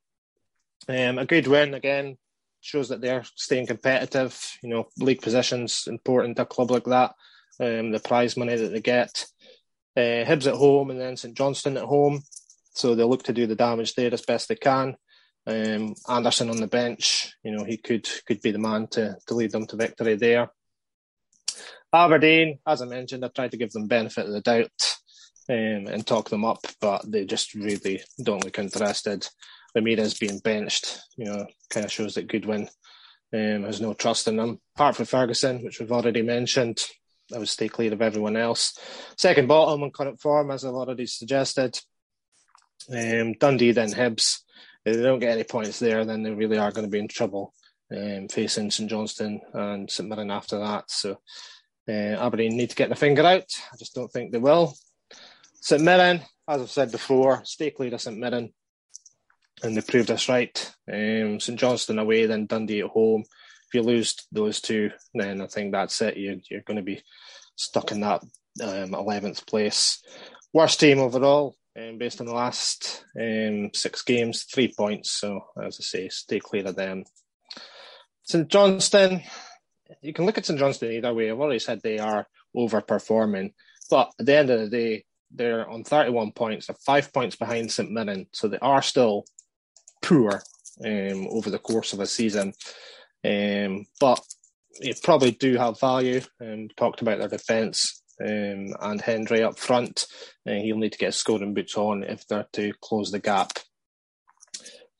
um, a good win again shows that they're staying competitive. You know, league positions important to a club like that. Um, the prize money that they get. Uh, Hibs at home and then St Johnstone at home, so they look to do the damage there as best they can. Um, Anderson on the bench, you know, he could could be the man to to lead them to victory there. Aberdeen, as I mentioned, I tried to give them benefit of the doubt um, and talk them up, but they just really don't look interested. Ramirez being benched, you know, kind of shows that Goodwin um, has no trust in them. Apart from Ferguson, which we've already mentioned, I would stay clear of everyone else. Second bottom on current form, as I've already suggested. Um, Dundee, then Hibs. If they don't get any points there, then they really are going to be in trouble um, facing St Johnstone and St Mirren after that. So uh, Aberdeen need to get their finger out. I just don't think they will. St Mirren, as I've said before, stay clear of St Mirren. And they proved us right. Um, St Johnstone away, then Dundee at home. If you lose those two, then I think that's it. You're, you're going to be stuck in that um, 11th place. Worst team overall, um, based on the last um, six games, three points. So, as I say, stay clear of them. St Johnstone, you can look at St Johnstone either way. I've already said they are overperforming, but at the end of the day, they're on 31 points. They're five points behind St Mirren, so they are still poor um, over the course of a season. Um, but they probably do have value. Um, talked about their defence um, and Hendry up front. Uh, he'll need to get scoring boots on if they're to close the gap.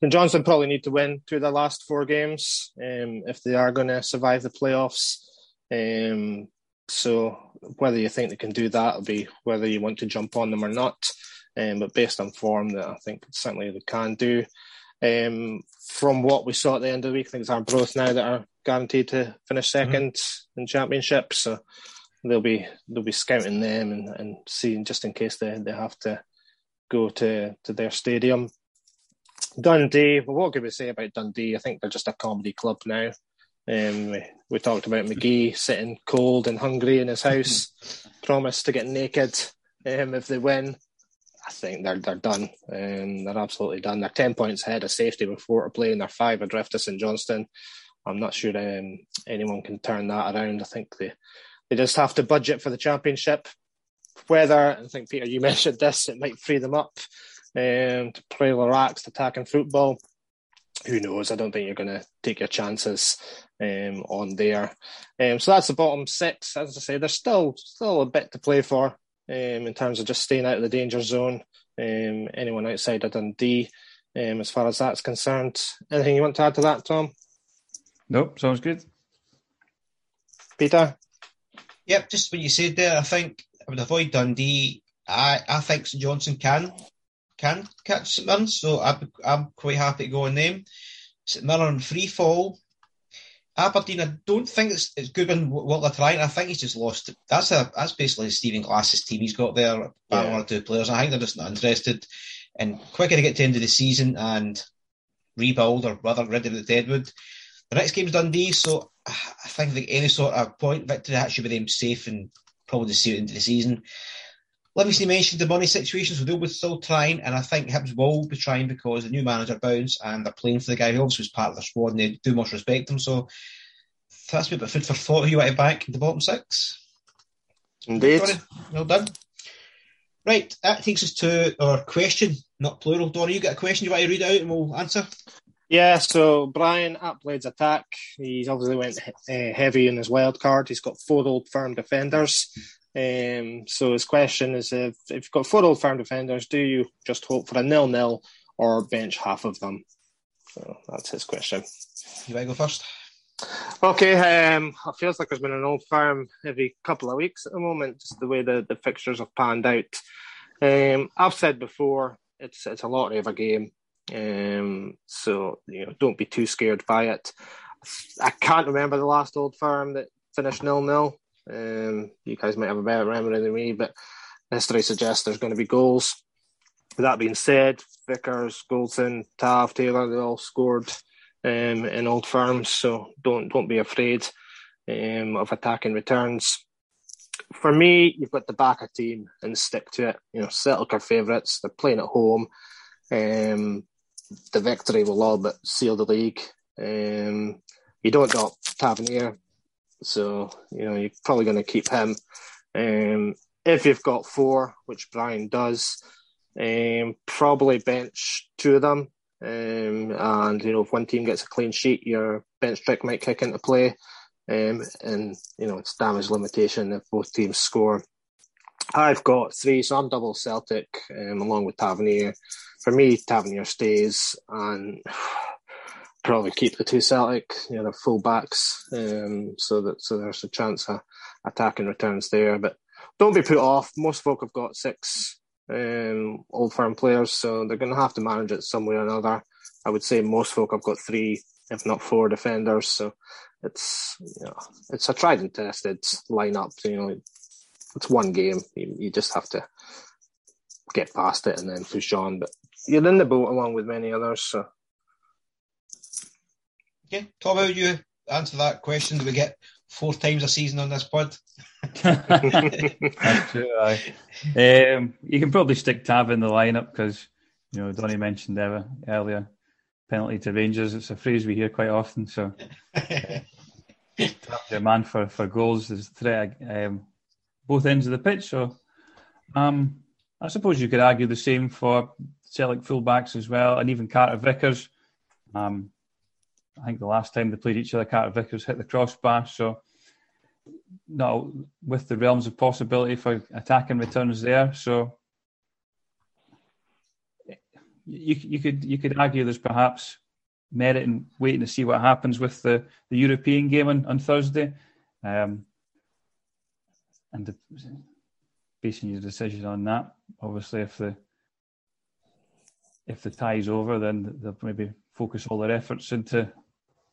St Johnstone probably need to win two of their last four games um, if they are going to survive the playoffs. Um, so whether you think they can do that will be whether you want to jump on them or not. Um, but based on form, that I think certainly they can do. Um, from what we saw at the end of the week, I think it's Arbroath now that are guaranteed to finish 2nd mm-hmm. in championship. So they'll be they'll be scouting them and, and seeing just in case they, they have to go to, to their stadium. Dundee, well, what can we say about Dundee? I think they're just a comedy club now. Um, we, we talked about McGhee sitting cold and hungry in his house, promised to get naked um, if they win. I think they're they're done. Um, they're absolutely done. They're ten points ahead of safety before four to play, and they're five adrift of St Johnstone. I'm not sure um, anyone can turn that around. I think they they just have to budget for the championship. Whether I think Peter, you mentioned this, it might free them up um, to play relaxed attacking football. Who knows? I don't think you're going to take your chances um, on there. Um, so that's the bottom six. As I say, there's still still a bit to play for um, in terms of just staying out of the danger zone. Um, anyone outside of Dundee, um, as far as that's concerned. Anything you want to add to that, Tom? Nope, sounds good. Peter? Yep, just what you said there, I think I would avoid Dundee. I, I think St Johnstone can can catch St Mirren, so I'm, I'm quite happy to go on them. St Mirren free fall. Aberdeen, I don't think it's it's good in what they're trying. I think he's just lost. That's a that's basically Stephen Glass's team he's got there. Yeah. One or two players. I think they're just not interested. And quicker to get to the end of the season and rebuild or rather rid of the deadwood. The next game's Dundee, so I think any sort of point victory that should be them safe and probably see it into the season. Livingston mentioned the money situation, so they will still trying, and I think Hibs will be trying because the new manager bounce and they're playing for the guy who obviously was part of their squad and they do much respect him. So that's a bit of food for thought. Who you want to back in the bottom six? Indeed. Well done. Right, that takes us to our question, not plural. Donny, you got a question you want to read out and we'll answer? Yeah, so Brian at Blades Attack, he's obviously went uh, heavy in his wild card. He's got four old firm defenders. Um, so his question is if, if you've got four old firm defenders, do you just hope for a nil nil or bench half of them? So that's his question. You want to go first? Okay, um, it feels like there's been an old firm every couple of weeks at the moment, just the way the, the fixtures have panned out. Um, I've said before, it's it's a lottery of a game, um, so you know don't be too scared by it. I can't remember the last old firm that finished nil nil. Um, you guys might have a better memory than me, but history suggests there's going to be goals. With that being said, Vickers, Goldson, Tav, Taylor, they all scored um, in old firms, so don't don't be afraid um, of attacking returns. For me, you've got the back a team and stick to it. You know, Celtic are favourites. They're playing at home. Um, the victory will all but seal the league. Um, you don't drop Tavernier. So, you know, you're probably going to keep him. Um, if you've got four, which Brian does, um, probably bench two of them. Um, and, you know, if one team gets a clean sheet, your bench trick might kick into play. Um, and, you know, it's damage limitation if both teams score. I've got three, so I'm double Celtic um, along with Tavernier. For me, Tavernier stays, and probably keep the two Celtic, you know, full backs, um, so that so there's a chance of attacking returns there. But don't be put off. Most folk have got six um, old firm players, so they're going to have to manage it some way or another. I would say most folk have got three, if not four, defenders. So it's you know it's a tried and tested lineup. You know, it's one game. You, you just have to get past it and then push on. But you're in the boat along with many others. So. Okay, Tom, how would you answer that question? Do we get four times a season on this pod? That's true. Um, you can probably stick Tav in the lineup because you know Donny mentioned ever, earlier penalty to Rangers. It's a phrase we hear quite often. So a man for, for goals. There's threat um, both ends of the pitch. So um, I suppose you could argue the same for Celtic fullbacks as well, and even Carter Vickers. Um, I think the last time they played each other, Carter Vickers hit the crossbar. So, no, with the realms of possibility for attacking returns there. So, you you could you could argue there's perhaps merit in waiting to see what happens with the, the European game on, on Thursday, um, and the, basing your decision on that. Obviously, if the if the tie's over, then they'll maybe focus all their efforts into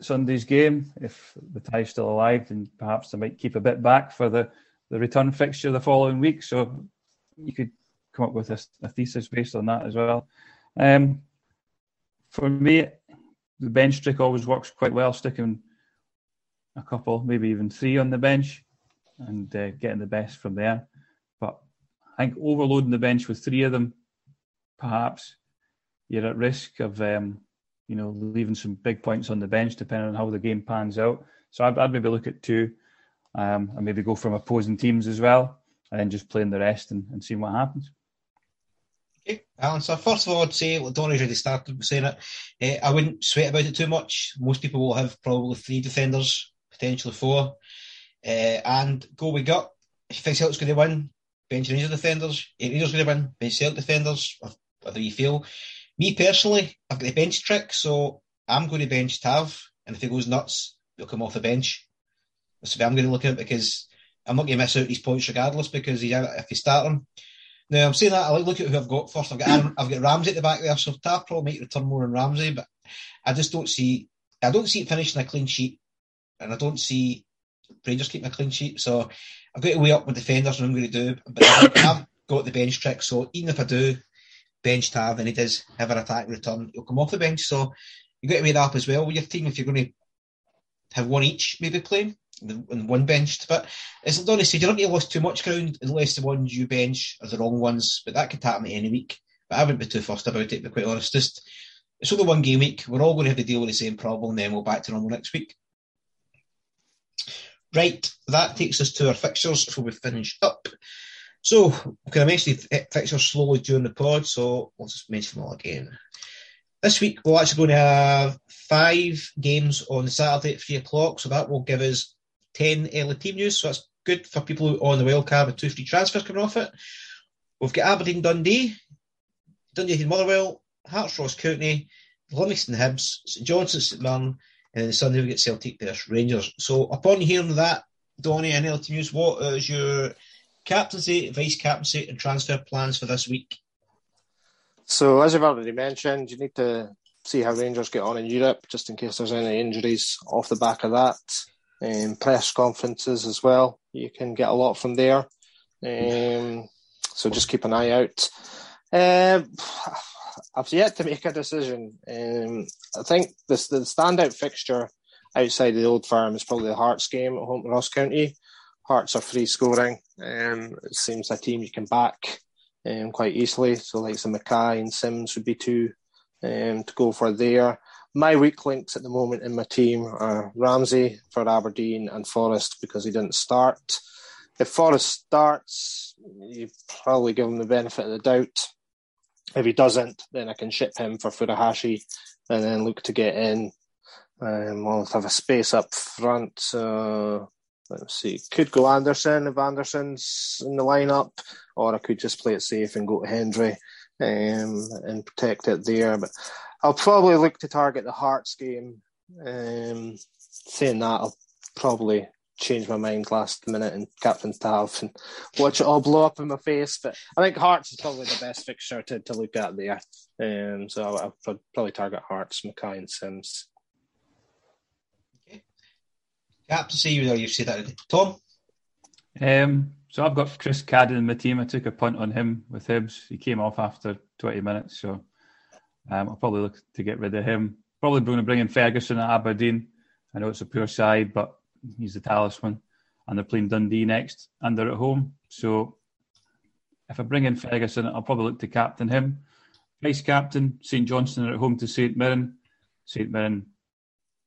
Sunday's game. If the tie's still alive, then perhaps they might keep a bit back for the, the return fixture the following week. So you could come up with a, a thesis based on that as well. Um, for me, the bench trick always works quite well, sticking a couple, maybe even three on the bench and uh, getting the best from there. But I think overloading the bench with three of them, perhaps you're at risk of um, you know leaving some big points on the bench depending on how the game pans out. So I'd, I'd maybe look at two, um, and maybe go from opposing teams as well, and then just playing the rest and, and seeing what happens. Okay, Alan. So first of all, I'd say, well, Donny's already started saying it. Uh, I wouldn't sweat about it too much. Most people will have probably three defenders, potentially four, uh, and go we got. If you think Celtic's going to win, bench Rangers defenders. If Rangers going to win, bench Celtic defenders. Whatever you feel. Me personally, I've got the bench trick, so I'm going to bench Tav, and if he goes nuts, he'll come off the bench. That's way I'm going to look at because I'm not going to miss out these points regardless because he's, if you start him. Now I'm saying that I like look at who I've got first. I've got I've got Ramsay at the back there, so Tav probably might return more than Ramsay, but I just don't see I don't see it finishing a clean sheet, and I don't see Rangers keeping a clean sheet. So I've got to weigh up with defenders and I'm going to do, but I've got the bench trick. So even if I do, bench have and he does have an attack return, he'll come off the bench. So you've got to weigh that up as well with your team if you're going to have one each maybe playing and one benched. But as Donny said, you don't going to lose too much ground unless the ones you bench are the wrong ones. But that could happen any week. But I wouldn't be too fussed about it, to be quite honest. Just it's only one game week. We're all going to have to deal with the same problem, then we'll back to normal next week. Right, that takes us to our fixtures before we finish up. So, can I mention the fixtures slowly during the pod? So, let's just mention them all again. This week, we're actually going to have five games on Saturday at three o'clock. So, that will give us 10 early team news. So, that's good for people who are on the wildcard with two free transfers coming off it. We've got Aberdeen Dundee, Dundee Motherwell, Hearts Ross County, Livingston Hibs, St Johnstone St Mirren, and then Sunday we get Celtic versus Rangers. So, upon hearing that, Donny and early team news, what is your captaincy, vice captaincy, and transfer plans for this week? So, as you've already mentioned, you need to see how Rangers get on in Europe, just in case there's any injuries off the back of that. Um, press conferences as well. You can get a lot from there. Um, so just keep an eye out. Um, I've yet to make a decision. Um, I think this the standout fixture outside the old firm is probably the Hearts game at home to Ross County. Hearts are free scoring. Um, it seems a team you can back um, quite easily. So like some Mackay and Simms would be two um, to go for there. My weak links at the moment in my team are Ramsay for Aberdeen and Forrest because he didn't start. If Forrest starts, you probably give him the benefit of the doubt. If he doesn't, then I can ship him for Furuhashi and then look to get in. Um, I'll have a space up front. Uh, let's see, could go Anderson if Anderson's in the lineup, or I could just play it safe and go to Hendry um, and protect it there. But I'll probably look to target the Hearts game. Um, saying that, I'll probably change my mind last minute and captain Tav and watch it all blow up in my face. But I think Hearts is probably the best fixture to, to look at there. Um, so I'll, I'll probably target Hearts, Mackay, and Simms. Captain, see you there. You've said that. Tom? Um, so I've got Chris Cadden in my team. I took a punt on him with Hibs. He came off after 20 minutes, so um, I'll probably look to get rid of him. Probably going to bring in Ferguson at Aberdeen. I know it's a poor side, but he's the talisman. And they're playing Dundee next, and they're at home. So if I bring in Ferguson, I'll probably look to captain him. Vice captain, St Johnstone are at home to St Mirren. St Mirren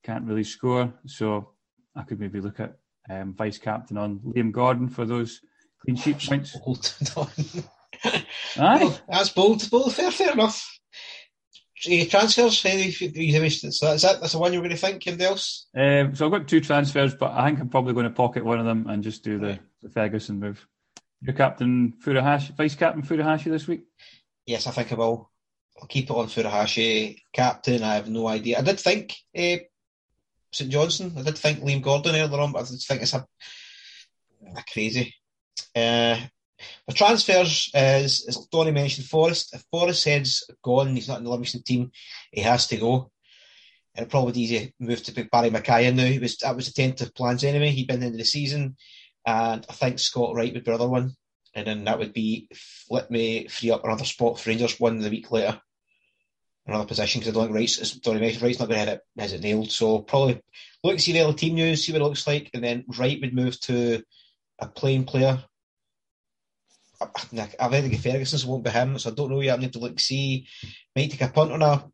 can't really score, so I could maybe look at um, vice captain on Liam Gordon for those clean sheet points. Bold, Aye. well, that's bold. Bold. Fair, fair enough. Uh, transfers. Any, so that's it. That's the one you're going to think. Anybody else? Um, so I've got two transfers, but I think I'm probably going to pocket one of them and just do the, the Ferguson move. Your captain Furuhashi, vice captain Furuhashi this week. Yes, I think I will. I'll keep it on Furuhashi. Captain, I have no idea. I did think uh, St Johnstone. I did think Liam Gordon earlier on, but I think it's a, a crazy. Uh, the transfers is, as Donny mentioned, Forrest. If Forrest head's gone, he's not in the Livingston team, he has to go. And it probably be easy move to Barry Mackay now. He was, that was the tentative plans anyway. He'd been in the season. And I think Scott Wright would be the other one. And then that would be let me free up another spot for Rangers one the week later. Another position because I don't think mentioned, Wright's not going to have it, has it nailed. So probably look and see the other team news, see what it looks like. And then Wright would move to a playing player I've heard of Ferguson, so won't be him. So I don't know yet. I need to look see. Might take a punt on a.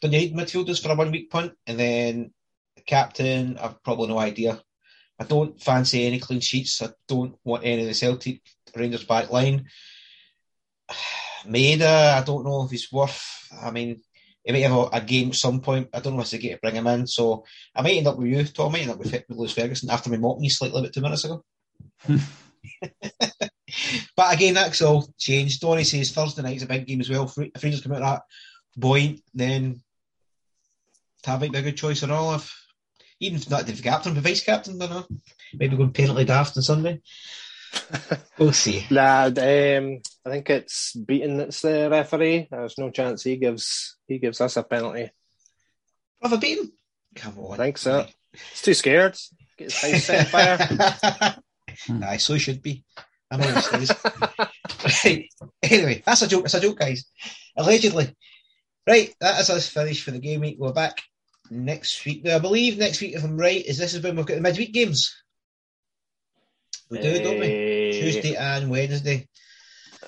Don't you need midfielders for a one week punt? And then the captain, I've probably no idea. I don't fancy any clean sheets. I don't want any of the Celtic Rangers back line. Maeda, I don't know if he's worth. I mean, he might have a, a game at some point. I don't know if they get to bring him in. So I might end up with you, Tom. I might end up with, with Lewis Ferguson after me mocking you slightly about two minutes ago. but again, that's all changed. Donny says Thursday night's a big game as well. If Rangers come out that point, then that might be a good choice and all. If even if not the captain, but vice captain, I don't know. Maybe going penalty daft on Sunday. we'll see. Nah, um, I think it's Beaton that's the referee. There's no chance he gives he gives us a penalty. Brother Beaton? Come on. I think so. He's too scared. Get his face set fire. Aye, so he should be. I know these right. Anyway, that's a joke. It's a joke, guys. Allegedly. Right, that is us finished for the game week. We're back next week. Now, I believe next week, if I'm right, is this is when we've got the midweek games. We do, don't we? Tuesday and Wednesday.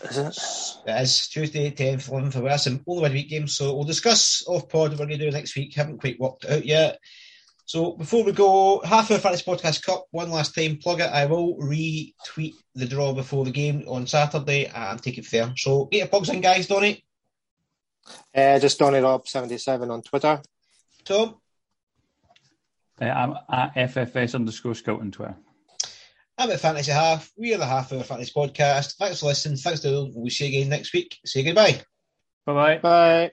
Is it? It is Tuesday, 10th, 11th of and all the midweek games. So we'll discuss off pod what we're going to do next week. Haven't quite worked out yet. So before we go, half of Fantasy Podcast Cup, one last time, plug it. I will retweet the draw before the game on Saturday and take it there. So get your plugs in, guys, Donny. Uh, just Donny Rob77 on Twitter. Tom? Uh, I'm at FFS underscore scout on Twitter. I'm at Fantasy Half. We are the Half Hour Fantasy Podcast. Thanks for listening. Thanks to all. We'll see you again next week. Say goodbye. Bye-bye. Bye.